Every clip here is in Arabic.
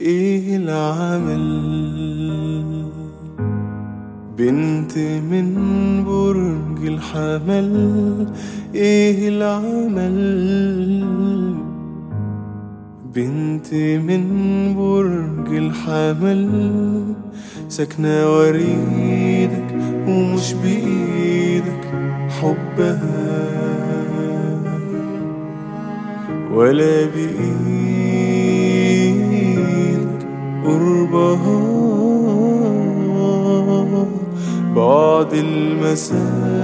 إيه العمل بنت من برج الحمل إيه العمل بنت من برج الحمل ساكنة وريدك ومش بإيدك حبها. ولا بإيدك قربها بعد المسافة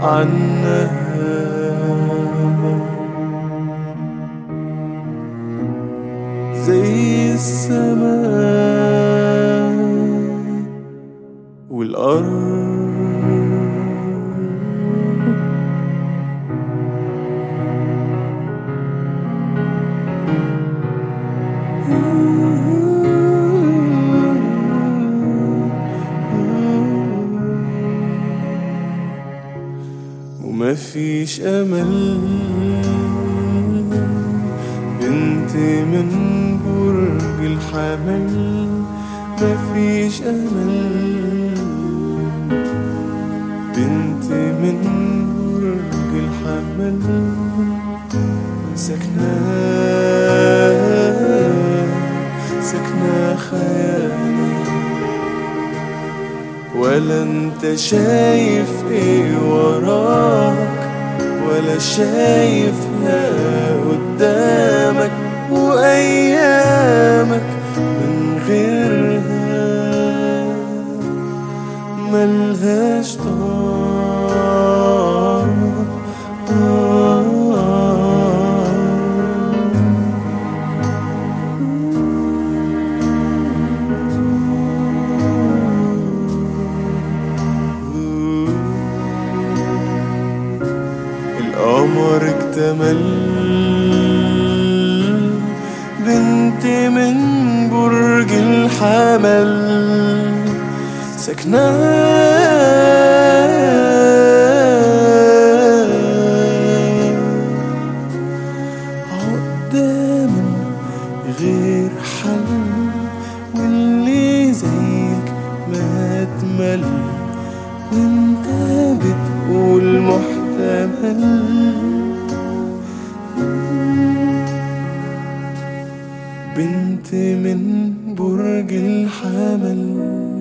عنها وما فيش أمل. بنت من برج الحمل ما فيش أمل. بنت من برج الحمل. ولا انت شايف إيه وراك ولا شايفها قدامك وأيامك من غيرها. ملهاش طعم. القمر اكتمل بنت من برج الحمل. تمل. وانت بتقول محتمل. بنت من برج الحمل.